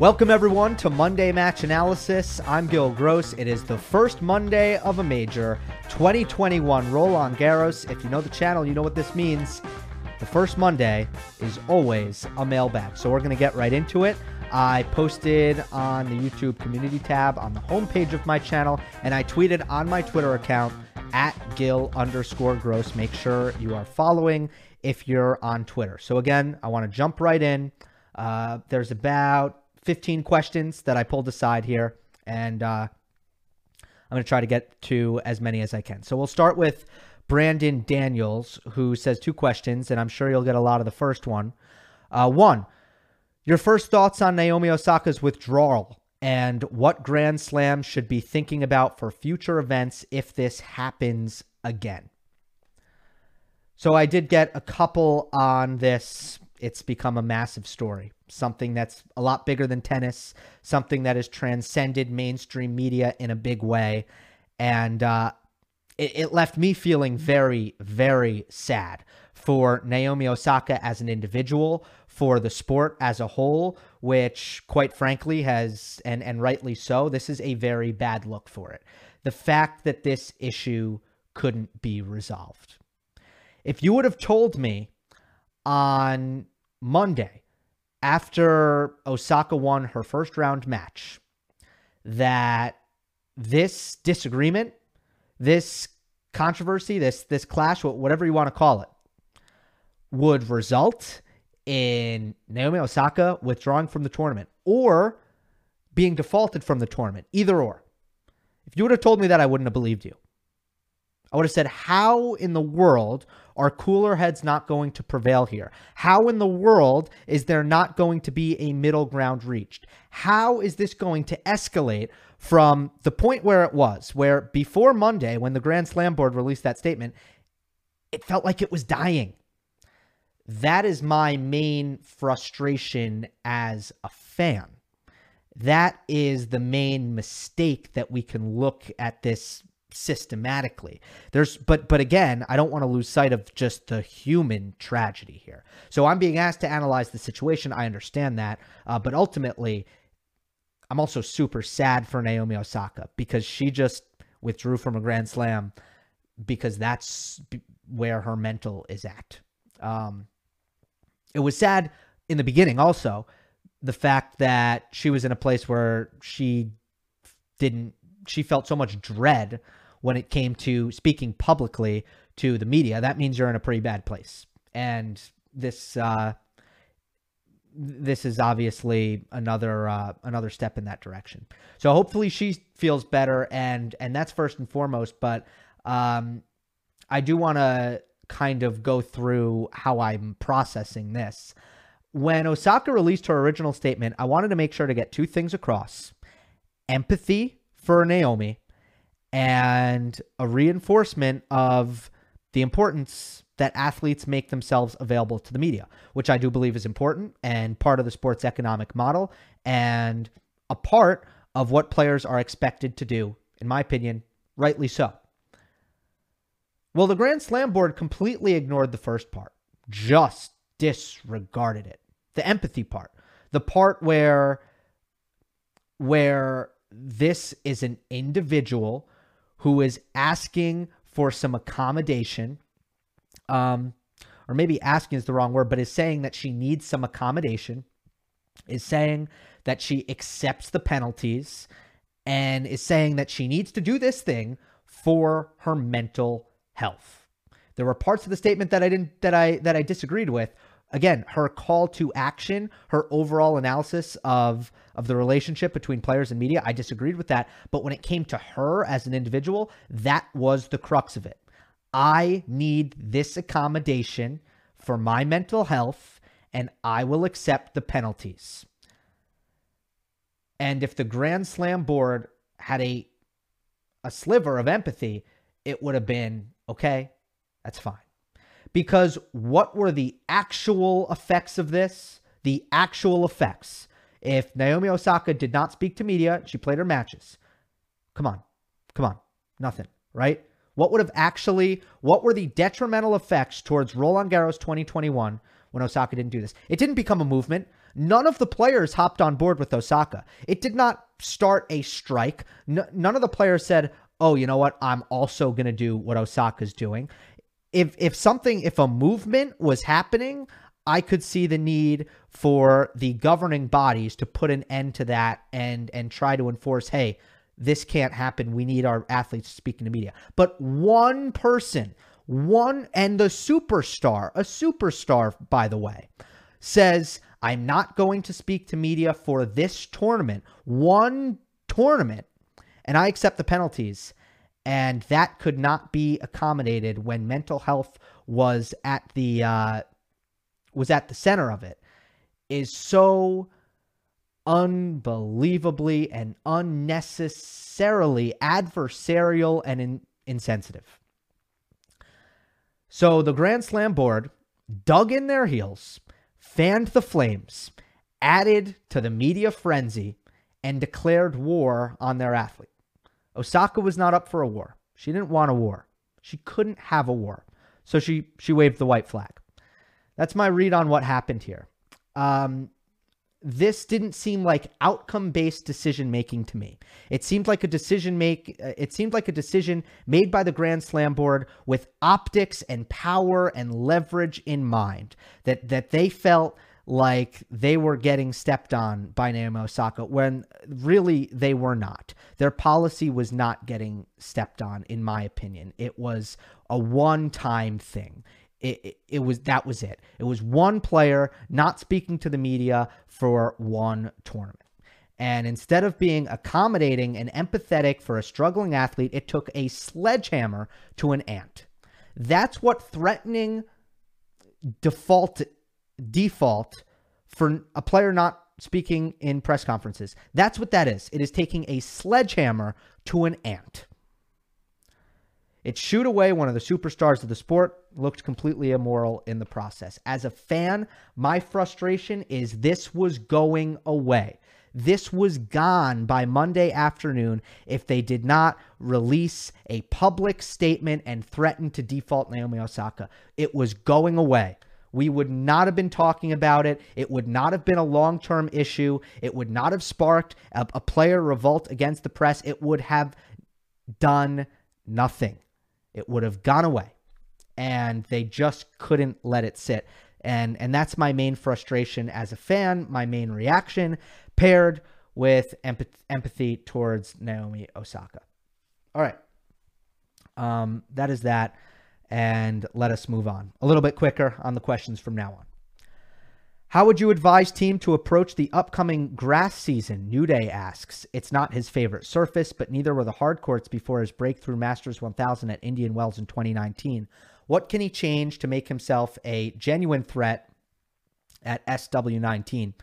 Welcome, everyone, to Monday Match Analysis. I'm Gil Gross. It is the first Monday of a major 2021 Roland Garros. If you know the channel, you know what this means. The first Monday is always a mailbag. So we're going to get right into it. I posted on the YouTube community tab on the homepage of my channel, and I tweeted on my Twitter account at Gil underscore gross. Make sure you are following if you're on Twitter. So again, I want to jump right in. Uh, there's about 15 questions that I pulled aside here, and uh, I'm going to try to get to as many as I can. So we'll start with Brandon Daniels, who says two questions, and I'm sure you'll get a lot of the first one. Uh, one, your first thoughts on Naomi Osaka's withdrawal and what Grand Slam should be thinking about for future events if this happens again. So I did get a couple on this. It's become a massive story something that's a lot bigger than tennis, something that has transcended mainstream media in a big way. And uh, it, it left me feeling very, very sad for Naomi Osaka as an individual, for the sport as a whole, which quite frankly has, and, and rightly so, this is a very bad look for it. The fact that this issue couldn't be resolved. If you would have told me on Monday after Osaka won her first round match that this disagreement, this controversy, this this clash, whatever you want to call it, would result in Naomi Osaka withdrawing from the tournament or being defaulted from the tournament, either or. If you would have told me that, I wouldn't have believed you. I would have said, How in the world are cooler heads not going to prevail here? How in the world is there not going to be a middle ground reached? How is this going to escalate from the point where it was, where before Monday, when the Grand Slam board released that statement, it felt like it was dying? That is my main frustration as a fan. That is the main mistake that we can look at this systematically. There's but but again, I don't want to lose sight of just the human tragedy here. So I'm being asked to analyze the situation. I understand that, uh, but ultimately, I'm also super sad for Naomi Osaka because she just withdrew from a Grand Slam because that's where her mental is at. Um, it was sad in the beginning, also the fact that she was in a place where she didn't she felt so much dread when it came to speaking publicly to the media, that means you're in a pretty bad place. And this uh, this is obviously another uh, another step in that direction. So hopefully she feels better, and and that's first and foremost. But um, I do want to kind of go through how I'm processing this. When Osaka released her original statement, I wanted to make sure to get two things across: empathy for Naomi and a reinforcement of the importance that athletes make themselves available to the media, which I do believe is important and part of the sports economic model and a part of what players are expected to do, in my opinion, rightly so. Well, the Grand Slam board completely ignored the first part, just disregarded it. The empathy part, the part where where this is an individual who is asking for some accommodation. Um, or maybe asking is the wrong word, but is saying that she needs some accommodation, is saying that she accepts the penalties, and is saying that she needs to do this thing for her mental health. There were parts of the statement that I didn't that I that I disagreed with, again, her call to action, her overall analysis of of the relationship between players and media, I disagreed with that. But when it came to her as an individual, that was the crux of it. I need this accommodation for my mental health, and I will accept the penalties. And if the Grand Slam board had a a sliver of empathy, it would have been okay, that's fine. Because what were the actual effects of this? The actual effects. If Naomi Osaka did not speak to media, she played her matches. Come on. Come on. Nothing, right? What would have actually, what were the detrimental effects towards Roland Garros 2021 when Osaka didn't do this. It didn't become a movement. None of the players hopped on board with Osaka. It did not start a strike. None of the players said, "Oh, you know what? I'm also going to do what Osaka's doing." If if something if a movement was happening, I could see the need for the governing bodies to put an end to that and and try to enforce, "Hey, this can't happen. We need our athletes speaking to media." But one person, one and the superstar, a superstar by the way, says, I'm not going to speak to media for this tournament, one tournament, and I accept the penalties. And that could not be accommodated when mental health was at the uh, was at the center of it. Is so unbelievably and unnecessarily adversarial and in, insensitive. So the Grand Slam board dug in their heels fanned the flames, added to the media frenzy, and declared war on their athlete. Osaka was not up for a war. She didn't want a war. She couldn't have a war. So she she waved the white flag. That's my read on what happened here. Um, this didn't seem like outcome based decision making to me. It seemed like a decision make uh, it seemed like a decision made by the Grand Slam board with optics and power and leverage in mind that that they felt like they were getting stepped on by Naomi Osaka when really they were not. Their policy was not getting stepped on in my opinion. It was a one-time thing. It, it, it, was that was it. It was one player not speaking to the media for one tournament. And instead of being accommodating and empathetic for a struggling athlete, it took a sledgehammer to an ant. That's what threatening default default for a player not speaking in press conferences. That's what that is. It is taking a sledgehammer to an ant. It shoot away one of the superstars of the sport, looked completely immoral in the process. As a fan, my frustration is this was going away. This was gone by Monday afternoon if they did not release a public statement and threaten to default Naomi Osaka. It was going away. We would not have been talking about it. It would not have been a long term issue. It would not have sparked a, a player revolt against the press. It would have done nothing. It would have gone away. And they just couldn't let it sit. And and that's my main frustration as a fan, my main reaction paired with empathy, empathy towards Naomi Osaka. All right. Um, that is that. And let us move on a little bit quicker on the questions from now on. How would you advise Thiem to approach the upcoming grass season? New Day asks. It's not his favorite surface, but neither were the hard courts before his breakthrough Masters 1000 at Indian Wells in 2019. What can he change to make himself a genuine threat at SW19?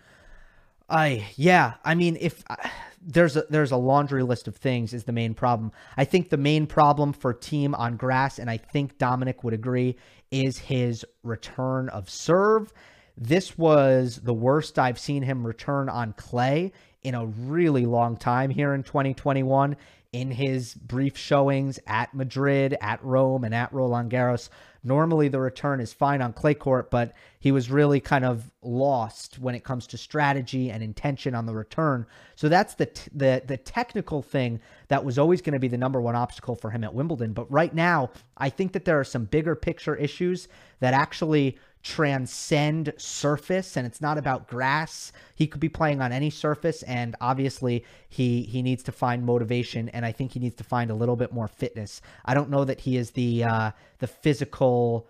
I yeah, I mean if uh, there's a there's a laundry list of things is the main problem. I think the main problem for Thiem on grass and I think Dominic would agree is his return of serve this was the worst I've seen him return on clay in a really long time here in 2021 in his brief showings at Madrid, at Rome, and at Roland Garros. Normally, the return is fine on clay court, but he was really kind of lost when it comes to strategy and intention on the return. So that's the t- the the technical thing that was always going to be the number one obstacle for him at Wimbledon. But right now, I think that there are some bigger picture issues that actually transcend surface and it's not about grass. He could be playing on any surface and obviously he he needs to find motivation and I think he needs to find a little bit more fitness. I don't know that he is the uh the physical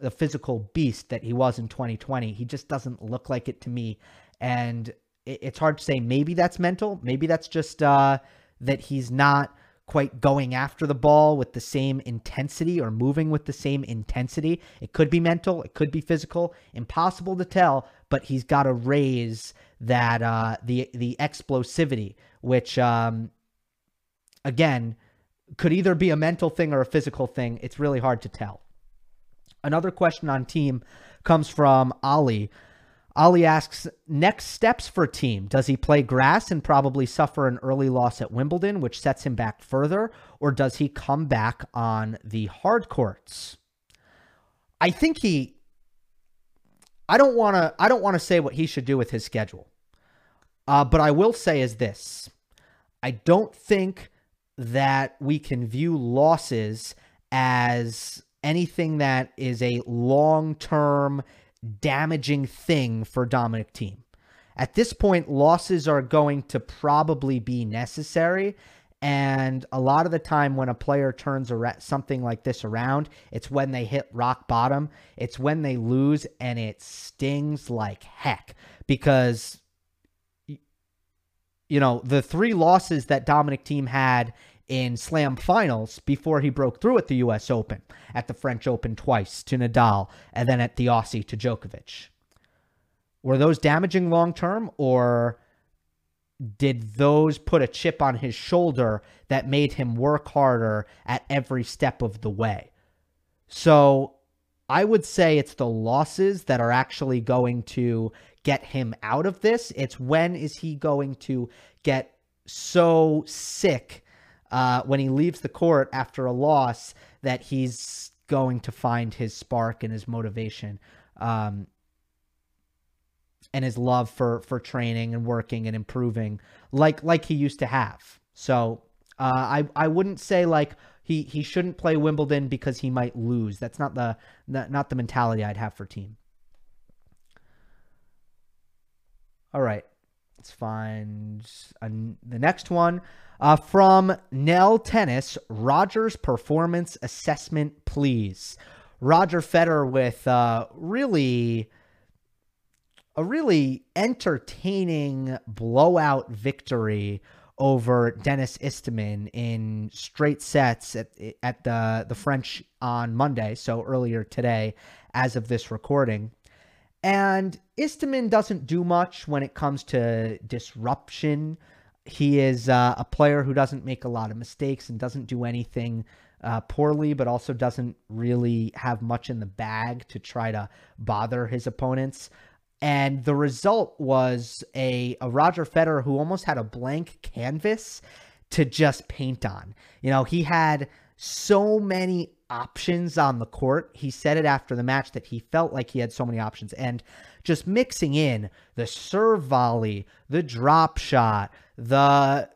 the physical beast that he was in 2020. He just doesn't look like it to me and it, it's hard to say maybe that's mental, maybe that's just uh that he's not quite going after the ball with the same intensity or moving with the same intensity. It could be mental, it could be physical, impossible to tell, but he's got to raise that uh, the the explosivity, which um, again could either be a mental thing or a physical thing. It's really hard to tell. Another question on Thiem comes from Ali. Ali asks, next steps for Thiem. Does he play grass and probably suffer an early loss at Wimbledon, which sets him back further? Or does he come back on the hard courts? I think he I don't want to I don't want to say what he should do with his schedule. Uh, but I will say is this. I don't think that we can view losses as anything that is a long-term damaging thing for Dominic Thiem. At this point, losses are going to probably be necessary. And a lot of the time, when a player turns something like this around, it's when they hit rock bottom. It's when they lose, and it stings like heck because, you know, the three losses that Dominic Thiem had in slam finals before he broke through at the US Open, at the French Open twice to Nadal, and then at the Aussie to Djokovic. Were those damaging long term, or did those put a chip on his shoulder that made him work harder at every step of the way? So I would say it's the losses that are actually going to get him out of this. It's when is he going to get so sick uh, when he leaves the court after a loss that he's going to find his spark and his motivation um, and his love for for training and working and improving like like he used to have. So uh, I I wouldn't say like he he shouldn't play Wimbledon because he might lose. That's not the not, not the mentality I'd have for Thiem. All right, let's find the next one. Uh, from Nell Tennis, Rogers Performance Assessment, please. Roger Federer with uh, really a really entertaining blowout victory over Denis Istomin in straight sets at, at the the French on Monday, so earlier today, as of this recording. And Istomin doesn't do much when it comes to disruption he is uh, a player who doesn't make a lot of mistakes and doesn't do anything uh, poorly, but also doesn't really have much in the bag to try to bother his opponents. And the result was a, a Roger Federer who almost had a blank canvas to just paint on. You know, he had so many options on the court. He said it after the match that he felt like he had so many options. And just mixing in the serve volley, the drop shot, the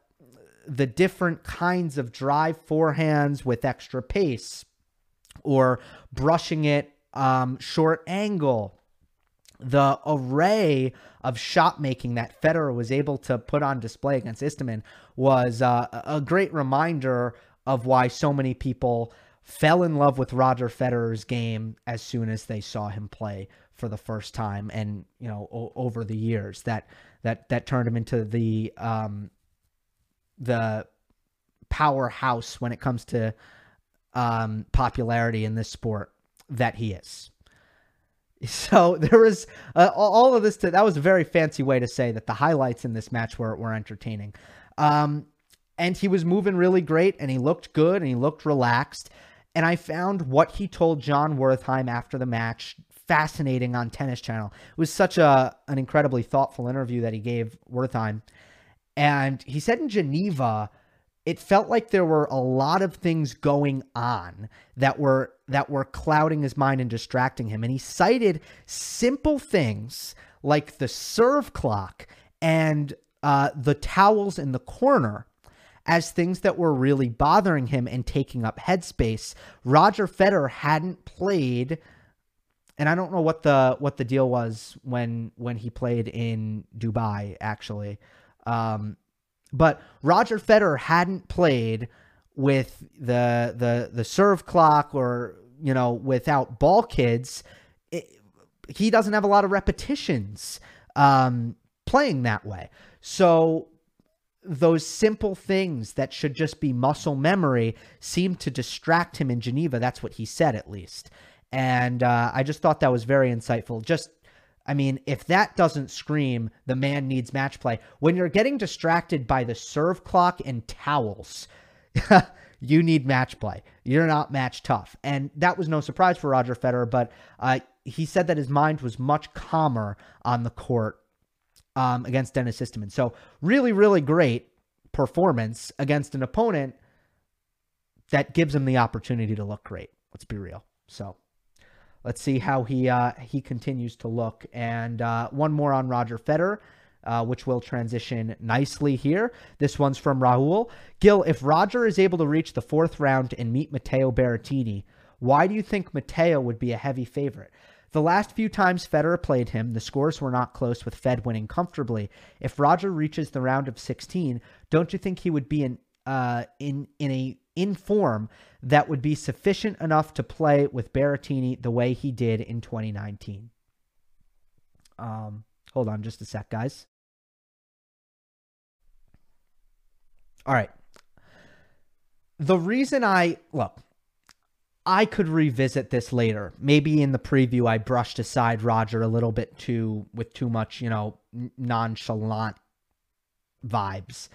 the different kinds of drive forehands with extra pace or brushing it um, short angle the array of shot making that Federer was able to put on display against Istomin was uh, a great reminder of why so many people fell in love with Roger Federer's game as soon as they saw him play for the first time and you know o- over the years. That that that turned him into the um the powerhouse when it comes to um popularity in this sport that he is. So there was uh, all of this to, that was a very fancy way to say that the highlights in this match were were entertaining. Um and he was moving really great and he looked good and he looked relaxed and I found what he told John Wertheim after the match fascinating on Tennis Channel. It was such a an incredibly thoughtful interview that he gave Wertheim. And he said in Geneva, it felt like there were a lot of things going on that were that were clouding his mind and distracting him. And he cited simple things like the serve clock and uh, the towels in the corner as things that were really bothering him and taking up headspace. Roger Federer hadn't played and I don't know what the what the deal was when when he played in Dubai actually. Um, but Roger Federer hadn't played with the the the serve clock or you know without ball kids. It, he doesn't have a lot of repetitions um, playing that way. So those simple things that should just be muscle memory seem to distract him in Geneva. That's what he said, at least. And uh, I just thought that was very insightful. Just, I mean, if that doesn't scream the man needs match play, when you're getting distracted by the serve clock and towels, you need match play. You're not match tough. And that was no surprise for Roger Federer, but uh, he said that his mind was much calmer on the court um, against Denis Istomin. So really, really great performance against an opponent that gives him the opportunity to look great. Let's be real. So Let's see how he uh, he continues to look. And uh, one more on Roger Federer. Uh, which will transition nicely here. This one's from Rahul. Gil, if Roger is able to reach the fourth round and meet Matteo Berrettini, why do you think Matteo would be a heavy favorite? The last few times Federer played him, the scores were not close with Fed winning comfortably. If Roger reaches the round of 16, don't you think he would be in uh, in in a in form that would be sufficient enough to play with Berrettini the way he did in 2019. Um, hold on just a sec, guys. All right. The reason I look, I could revisit this later. Maybe in the preview, I brushed aside Roger a little bit too with too much, you know, nonchalant vibes.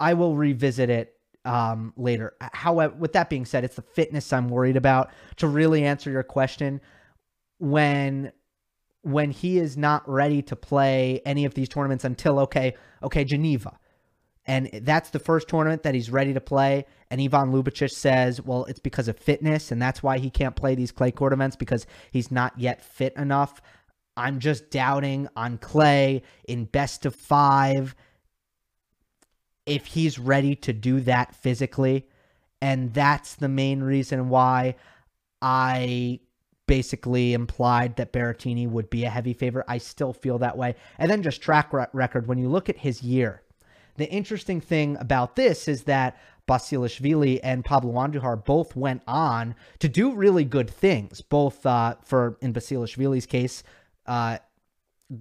I will revisit it um, later. However, with that being said, it's the fitness I'm worried about. To really answer your question, when when he is not ready to play any of these tournaments until okay, okay, Geneva. And that's the first tournament that he's ready to play. And Ivan Lubicic says, well, it's because of fitness, and that's why he can't play these clay court events because he's not yet fit enough. I'm just doubting on clay in best of five if he's ready to do that physically. And that's the main reason why I basically implied that Berrettini would be a heavy favorite. I still feel that way. And then just track record, when you look at his year, the interesting thing about this is that Basilashvili and Pablo Andujar both went on to do really good things, both uh, for, in Basilashvili's case, uh,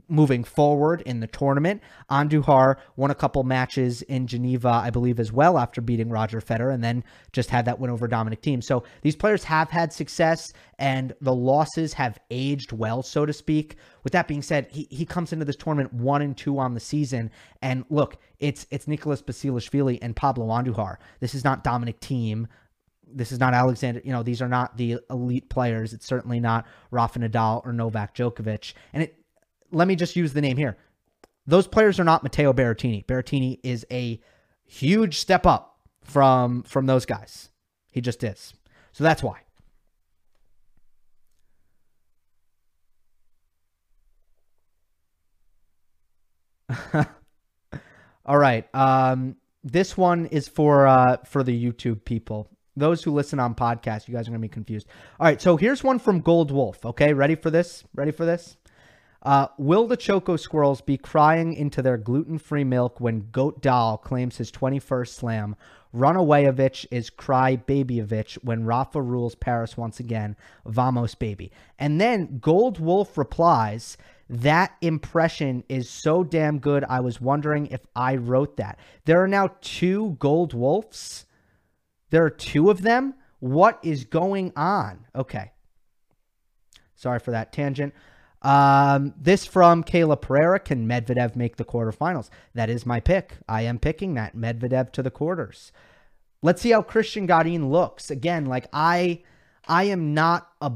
moving forward in the tournament. Andujar won a couple matches in Geneva, I believe, as well after beating Roger Federer, and then just had that win over Dominic Thiem. So these players have had success, and the losses have aged well, so to speak. With that being said, he, he comes into this tournament one and two on the season, and look, it's it's Nicholas Basilashvili and Pablo Andujar. This is not Dominic Thiem this is not Alexander, you know, these are not the elite players. It's certainly not Rafa Nadal or Novak Djokovic. And it let me just use the name here. Those players are not Matteo Berrettini. Berrettini is a huge step up from from those guys. He just is. So that's why. All right. Um, this one is for uh, for the YouTube people. Those who listen on podcasts, you guys are gonna be confused. All right, so here's one from Gold Wolf. Okay, ready for this? Ready for this? Uh, will the Choco Squirrels be crying into their gluten free milk when Goat Doll claims his 21st slam? Runawayovich is cry babyovich when Rafa rules Paris once again. Vamos, baby. And then Gold Wolf replies, That impression is so damn good. I was wondering if I wrote that. There are now two Gold Wolves. There are two of them. What is going on? Okay. Sorry for that tangent. Um, this from Kayla Pereira. Can Medvedev make the quarterfinals? That is my pick. I am picking that Medvedev to the quarters. Let's see how Christian Garin looks. Again, like I, I am not a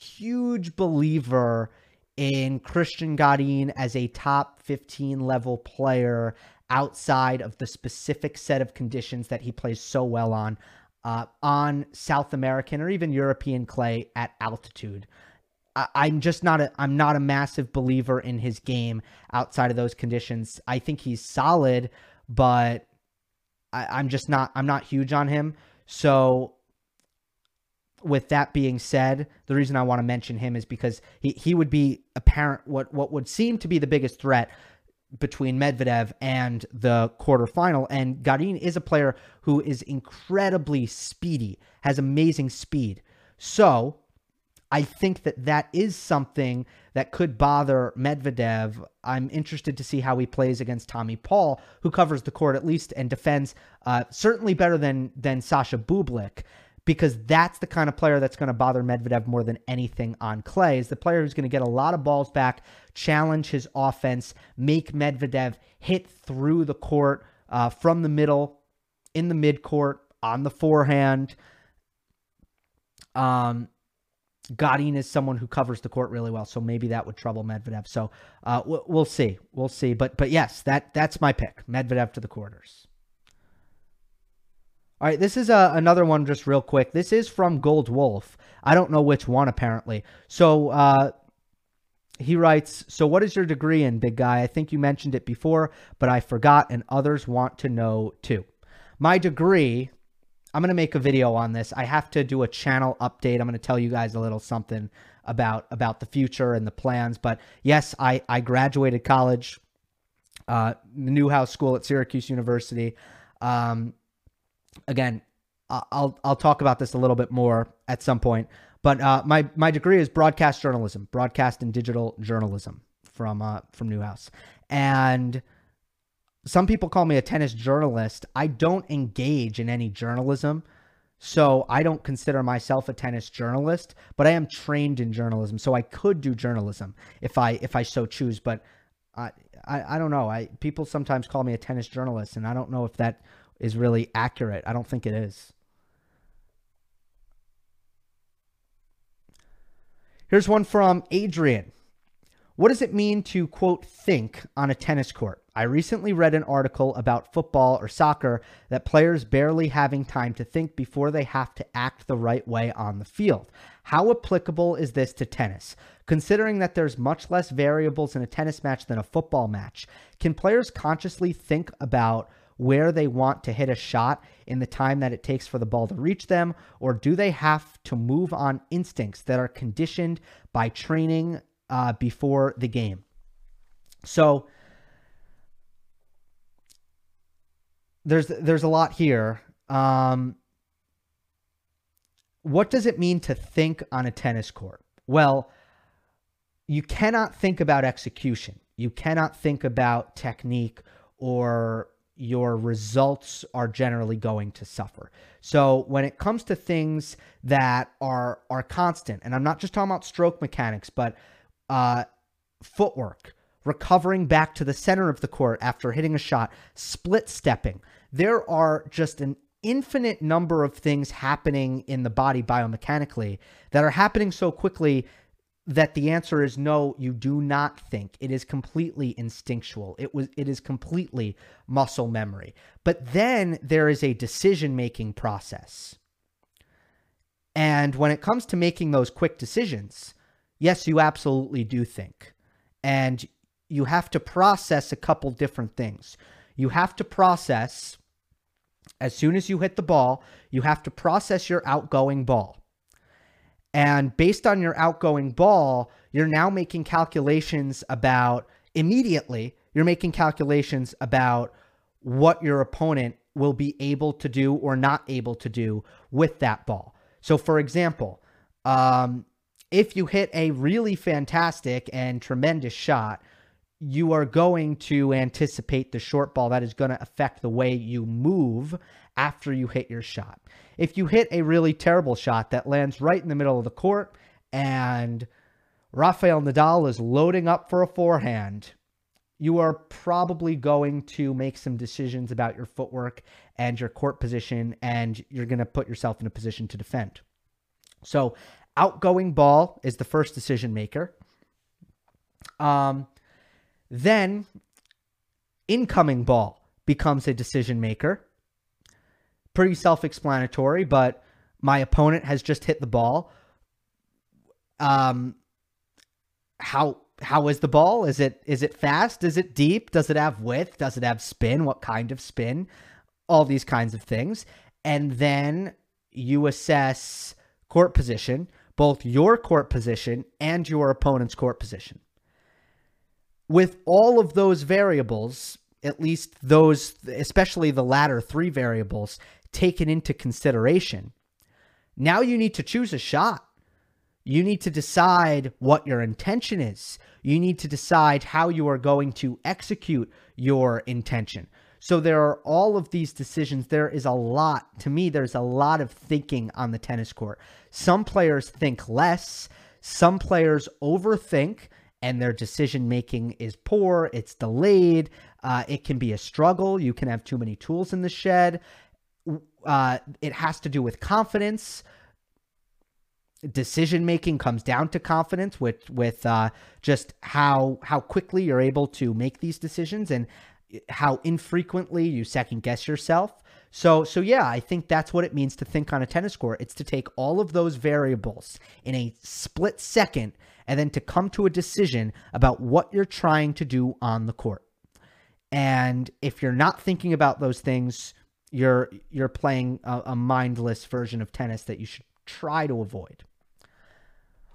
huge believer in Christian Garin as a top 15 level player outside of the specific set of conditions that he plays so well on, uh, on South American or even European clay at altitude. I, am just not a I'm not a massive believer in his game outside of those conditions. I think he's solid, but I, I'm just not I'm not huge on him. So with that being said, the reason I want to mention him is because he, he would be apparent what what would seem to be the biggest threat between Medvedev and the quarterfinal. And Garin is a player who is incredibly speedy, has amazing speed. So I think that that is something that could bother Medvedev. I'm interested to see how he plays against Tommy Paul, who covers the court at least and defends uh, certainly better than than Sasha Bublik, because that's the kind of player that's going to bother Medvedev more than anything on clay. Is the player who's going to get a lot of balls back, challenge his offense, make Medvedev hit through the court uh, from the middle, in the mid court, on the forehand. Um, Garin is someone who covers the court really well, so maybe that would trouble Medvedev. So uh, we'll see, we'll see. But but yes, that that's my pick, Medvedev to the quarters. All right, this is a, another one just real quick. This is from Gold Wolf. I don't know which one apparently. So uh, he writes, So what is your degree in, big guy? I think you mentioned it before, but I forgot, and others want to know too. My degree, I'm going to make a video on this. I have to do a channel update. I'm going to tell you guys a little something about about the future and the plans. But yes, I, I graduated college, uh, Newhouse School at Syracuse University. Um, again, I'll I'll talk about this a little bit more at some point. But uh, my my degree is broadcast journalism, broadcast and digital journalism from uh, from Newhouse, and some people call me a tennis journalist. I don't engage in any journalism, so I don't consider myself a tennis journalist. But I am trained in journalism, so I could do journalism if I if I so choose. But I I, I don't know. I people sometimes call me a tennis journalist, and I don't know if that is really accurate. I don't think it is. Here's one from Adrian. What does it mean to, quote, think on a tennis court? I recently read an article about football or soccer that players barely having time to think before they have to act the right way on the field. How applicable is this to tennis? Considering that there's much less variables in a tennis match than a football match, can players consciously think about where they want to hit a shot in the time that it takes for the ball to reach them? Or do they have to move on instincts that are conditioned by training uh, before the game? So there's there's a lot here. Um, what does it mean to think on a tennis court? Well, you cannot think about execution. You cannot think about technique or your results are generally going to suffer. So when it comes to things that are are constant, and I'm not just talking about stroke mechanics, but uh, footwork, recovering back to the center of the court after hitting a shot, split stepping. There are just an infinite number of things happening in the body biomechanically that are happening so quickly that the answer is no you do not think. It is completely instinctual. It was it is completely muscle memory. But then there is a decision making process. And when it comes to making those quick decisions yes you absolutely do think. And you have to process a couple different things you have to process as soon as you hit the ball you have to process your outgoing ball and based on your outgoing ball, you're now making calculations about immediately, you're making calculations about what your opponent will be able to do or not able to do with that ball. So, for example, um, if you hit a really fantastic and tremendous shot, you are going to anticipate the short ball that is going to affect the way you move after you hit your shot. If you hit a really terrible shot that lands right in the middle of the court and Rafael Nadal is loading up for a forehand, you are probably going to make some decisions about your footwork and your court position, and you're going to put yourself in a position to defend. So, outgoing ball is the first decision maker. Um, then, incoming ball becomes a decision maker pretty self explanatory, but my opponent has just hit the ball. Um, how how is the ball? Is it is it fast? Is it deep? Does it have width? Does it have spin? What kind of spin? All these kinds of things. And then you assess court position, both your court position and your opponent's court position. With all of those variables, at least those, especially the latter three variables, taken into consideration. Now you need to choose a shot. You need to decide what your intention is. You need to decide how you are going to execute your intention. So there are all of these decisions. There is a lot, to me, there's a lot of thinking on the tennis court. Some players think less, some players overthink, and their decision making is poor, it's delayed, uh, it can be a struggle. You can have too many tools in the shed. Uh, it has to do with confidence. Decision making comes down to confidence with with uh, just how how quickly you're able to make these decisions and how infrequently you second guess yourself. So, so yeah, I think that's what it means to think on a tennis court. It's to take all of those variables in a split second and then to come to a decision about what you're trying to do on the court. And if you're not thinking about those things, you're you're playing a, a mindless version of tennis that you should try to avoid.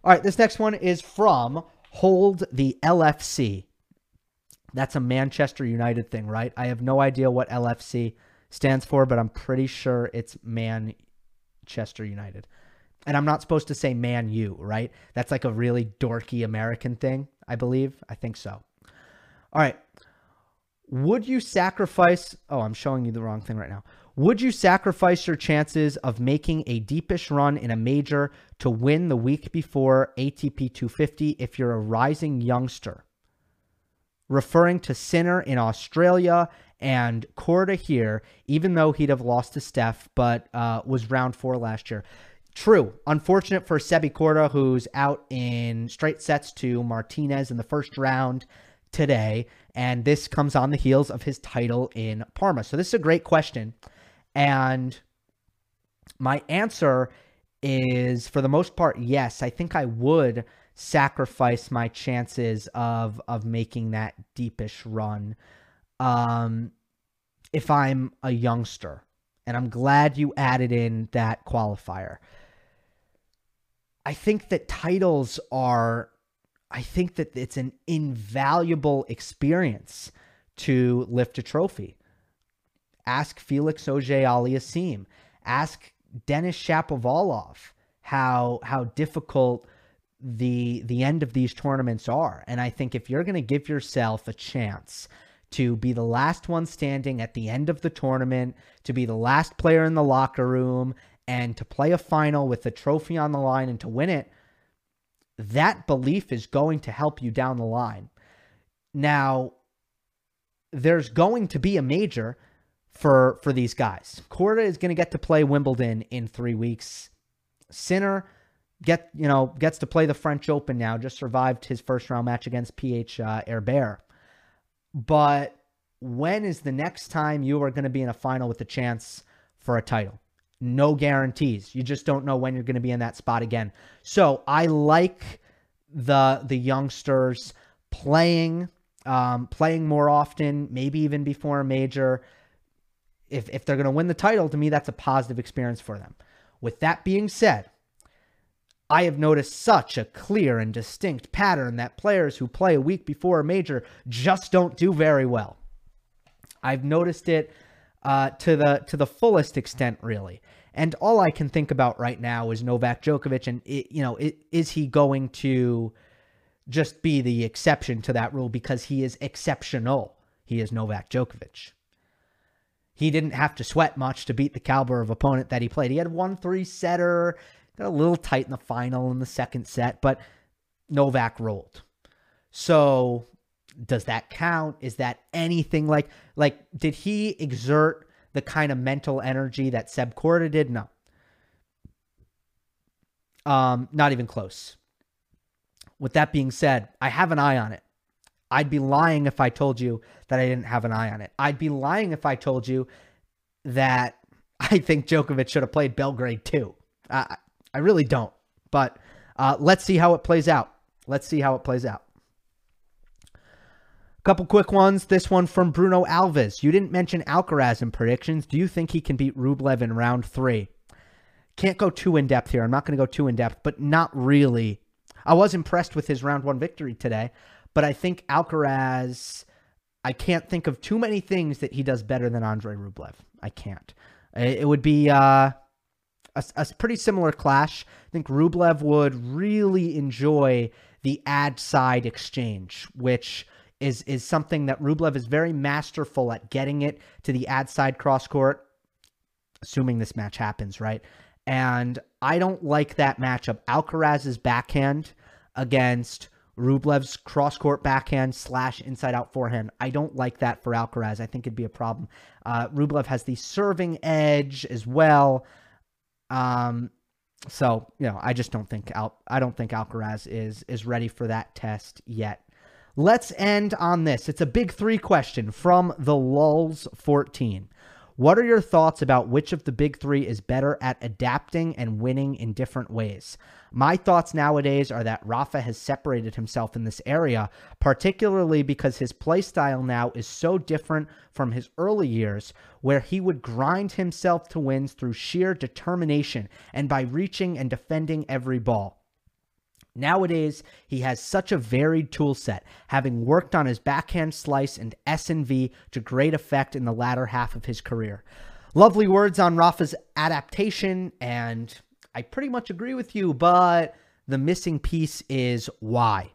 All right, this next one is from Hold the LFC. That's a Manchester United thing, right? I have no idea what LFC stands for, but I'm pretty sure it's Manchester United. And I'm not supposed to say Man you, right? That's like a really dorky American thing, I believe. I think so. All right. Would you sacrifice? Oh, I'm showing you the wrong thing right now. Would you sacrifice your chances of making a deepish run in a major to win the week before ATP 250 if you're a rising youngster? Referring to Sinner in Australia and Korda here, even though he'd have lost to Steph, but uh, was round four last year. True. Unfortunate for Sebi Korda, who's out in straight sets to Martinez in the first round today. And this comes on the heels of his title in Parma. So this is a great question. And my answer is for the most part, yes. I think I would sacrifice my chances of of making that deepish run um if I'm a youngster. And I'm glad you added in that qualifier. I think that titles are I think that it's an invaluable experience to lift a trophy. Ask Felix Auger Aliassime. Ask Denis Shapovalov how how difficult the the end of these tournaments are. And I think if you're going to give yourself a chance to be the last one standing at the end of the tournament, to be the last player in the locker room, and to play a final with the trophy on the line and to win it, that belief is going to help you down the line. Now, there's going to be a major for for these guys. Korda is going to get to play Wimbledon in three weeks. Sinner get you know gets to play the French Open now. Just survived his first round match against PH uh, Herbert. But when is the next time you are going to be in a final with a chance for a title? No guarantees. You just don't know when you're going to be in that spot again. So I like the the youngsters playing um, playing more often, maybe even before a major if, if they're going to win the title, to me, that's a positive experience for them. With that being said, I have noticed such a clear and distinct pattern that players who play a week before a major just don't do very well. I've noticed it uh, to the to the fullest extent, really. And all I can think about right now is Novak Djokovic, and it, you know, it, is he going to just be the exception to that rule because he is exceptional? He is Novak Djokovic. He didn't have to sweat much to beat the caliber of opponent that he played. He had one three setter, got a little tight in the final in the second set, but Novak rolled. So does that count? Is that anything like like did he exert the kind of mental energy that Seb Korda did? No. Um, not even close. With that being said, I have an eye on it. I'd be lying if I told you that I didn't have an eye on it. I'd be lying if I told you that I think Djokovic should have played Belgrade too. I, I really don't. But uh, let's see how it plays out. Let's see how it plays out. Couple quick ones. This one from Bruno Alves. You didn't mention Alcaraz in predictions. Do you think he can beat Rublev in round three? Can't go too in depth here. I'm not going to go too in depth, but not really. I was impressed with his round one victory today. But I think Alcaraz, I can't think of too many things that he does better than Andre Rublev. I can't. It would be uh, a, a pretty similar clash. I think Rublev would really enjoy the ad side exchange, which is is something that Rublev is very masterful at getting it to the ad side cross court, assuming this match happens, right? And I don't like that matchup. Alcaraz's backhand against Rublev's cross court backhand slash inside out forehand. I don't like that for Alcaraz. I think it'd be a problem. Uh, Rublev has the serving edge as well. Um, so you know, I just don't think Al- I don't think Alcaraz is is ready for that test yet. Let's end on this. It's a big three question from the Lulz 14. What are your thoughts about which of the big three is better at adapting and winning in different ways? My thoughts nowadays are that Rafa has separated himself in this area, particularly because his playstyle now is so different from his early years, where he would grind himself to wins through sheer determination and by reaching and defending every ball. Nowadays, he has such a varied tool set, having worked on his backhand slice and S&V to great effect in the latter half of his career. Lovely words on Rafa's adaptation, and I pretty much agree with you, but the missing piece is why.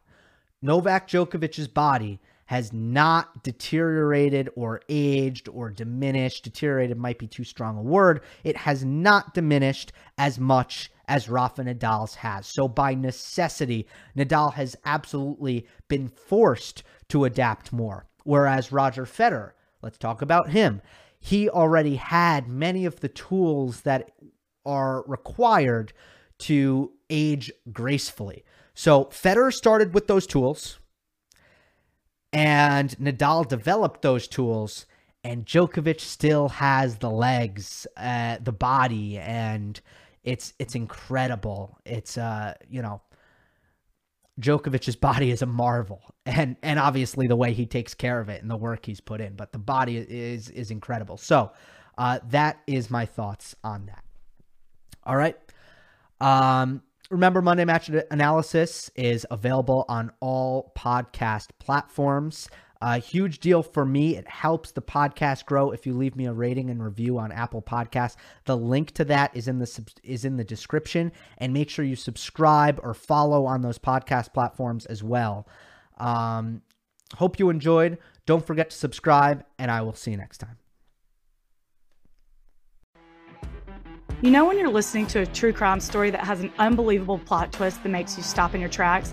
Novak Djokovic's body has not deteriorated or aged or diminished. Deteriorated might be too strong a word. It has not diminished as much as Rafa Nadal's has. So by necessity, Nadal has absolutely been forced to adapt more. Whereas Roger Federer, let's talk about him. He already had many of the tools that are required to age gracefully. So Federer started with those tools and Nadal developed those tools and Djokovic still has the legs, uh, the body and it's it's incredible. It's uh, you know, Djokovic's body is a marvel, and and obviously the way he takes care of it and the work he's put in, but the body is is incredible. So, uh, that is my thoughts on that. All right. Um, remember, Monday Match Analysis is available on all podcast platforms. A huge deal for me. It helps the podcast grow if you leave me a rating and review on Apple Podcasts. The link to that is in the is in the description, and make sure you subscribe or follow on those podcast platforms as well. Um, hope you enjoyed. Don't forget to subscribe, and I will see you next time. You know when you're listening to a true crime story that has an unbelievable plot twist that makes you stop in your tracks?